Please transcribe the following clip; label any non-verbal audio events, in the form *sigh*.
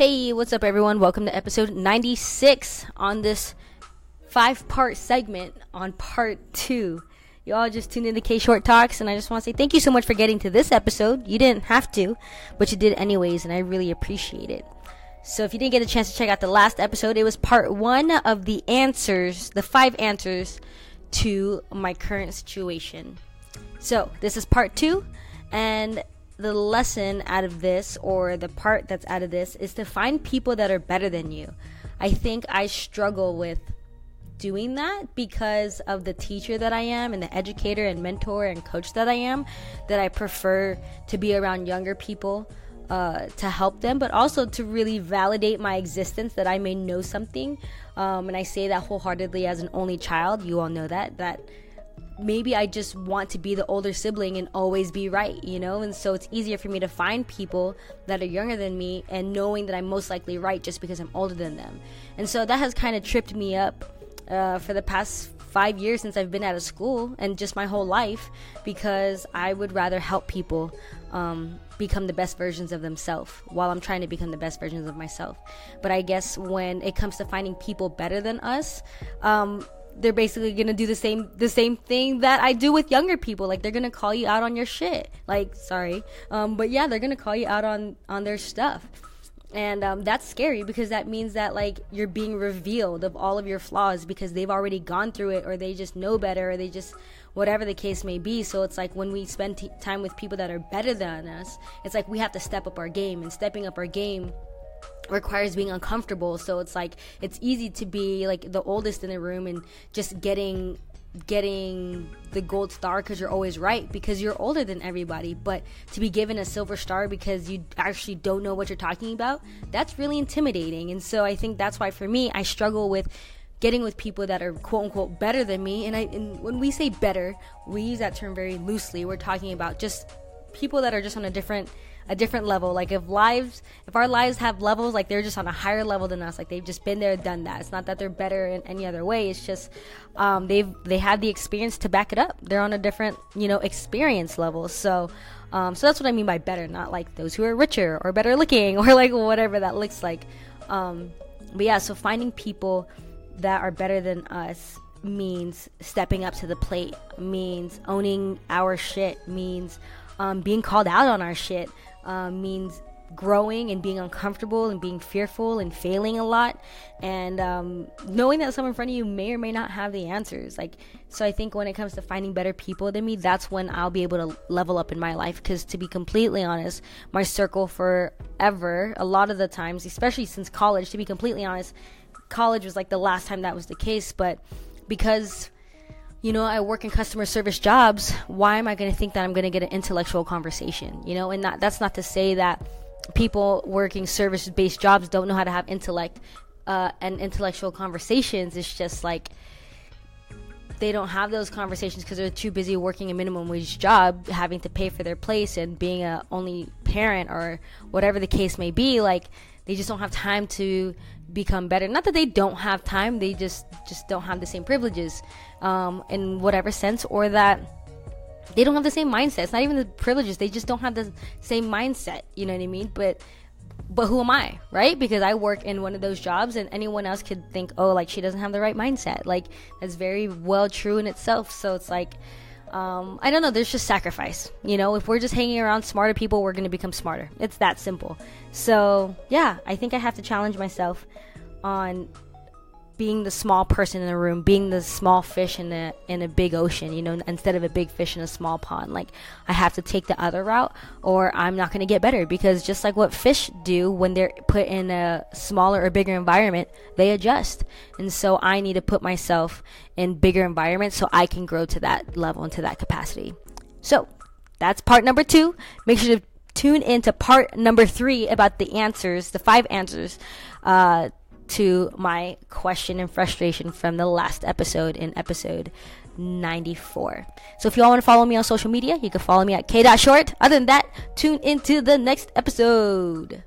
Hey, what's up, everyone? Welcome to episode 96 on this five part segment on part two. You all just tuned in to K Short Talks, and I just want to say thank you so much for getting to this episode. You didn't have to, but you did anyways, and I really appreciate it. So, if you didn't get a chance to check out the last episode, it was part one of the answers, the five answers to my current situation. So, this is part two, and the lesson out of this, or the part that's out of this, is to find people that are better than you. I think I struggle with doing that because of the teacher that I am and the educator and mentor and coach that I am, that I prefer to be around younger people uh, to help them, but also to really validate my existence that I may know something. Um, and I say that wholeheartedly as an only child. You all know that. That maybe I just want to be the older sibling and always be right, you know? And so it's easier for me to find people that are younger than me and knowing that I'm most likely right just because I'm older than them. And so that has kind of tripped me up uh, for the past five years since I've been out of school and just my whole life because I would rather help people um, become the best versions of themselves while I'm trying to become the best versions of myself. But I guess when it comes to finding people better than us, um, they're basically gonna do the same the same thing that I do with younger people. Like they're gonna call you out on your shit. Like sorry, um, but yeah, they're gonna call you out on on their stuff, and um, that's scary because that means that like you're being revealed of all of your flaws because they've already gone through it or they just know better or they just whatever the case may be. So it's like when we spend t- time with people that are better than us, it's like we have to step up our game and stepping up our game requires being uncomfortable. So it's like it's easy to be like the oldest in the room and just getting getting the gold star because you're always right because you're older than everybody. But to be given a silver star because you actually don't know what you're talking about that's really intimidating. And so i think that's why for me i struggle with getting with people that are quote unquote better than me. And i and when we say better we use that term very loosely. We're talking about just people that are just on a different a different level. Like if lives, if our lives have levels, like they're just on a higher level than us. Like they've just been there, done that. It's not that they're better in any other way. It's just um, they've they have the experience to back it up. They're on a different you know experience level. So. Um, so that's what I mean by better, not like those who are richer or better looking *laughs* or like whatever that looks like. Um, but yeah, so finding people that are better than us means stepping up to the plate, means owning our shit, means um, being called out on our shit, um, means growing and being uncomfortable and being fearful and failing a lot. And um, knowing that someone in front of you may or may not have the answers. Like so i think when it comes to finding better people than me that's when i'll be able to level up in my life. Because to be completely honest my circle forever a lot of the times especially since college to be completely honest college was like the last time that was the case. But because you know, I work in customer service jobs. Why am I going to think that I'm going to get an intellectual conversation? You know, and that, that's not to say that people working service based jobs don't know how to have intellect uh, and intellectual conversations. It's just like they don't have those conversations because they're too busy working a minimum wage job, having to pay for their place and being a only parent or whatever the case may be. Like they just don't have time to become better. Not that they don't have time, they just just don't have the same privileges um, in whatever sense, or that they don't have the same mindset. It's not even the privileges; they just don't have the same mindset. You know what I mean? But but who am I, right? Because I work in one of those jobs, and anyone else could think, oh, like she doesn't have the right mindset. Like that's very well true in itself. So it's like. Um, I don't know. There's just sacrifice. You know, if we're just hanging around smarter people, we're going to become smarter. It's that simple. So, yeah, I think I have to challenge myself on being the small person in the room, being the small fish in a in a big ocean, you know, instead of a big fish in a small pond. Like I have to take the other route or I'm not going to get better because just like what fish do when they're put in a smaller or bigger environment, they adjust. And so I need to put myself in bigger environments so I can grow to that level and to that capacity. So, that's part number 2. Make sure to tune into part number 3 about the answers, the five answers uh, to my question and frustration from the last episode in episode 94. So if you all want to follow me on social media, you can follow me at k.short. Other than that, tune into the next episode.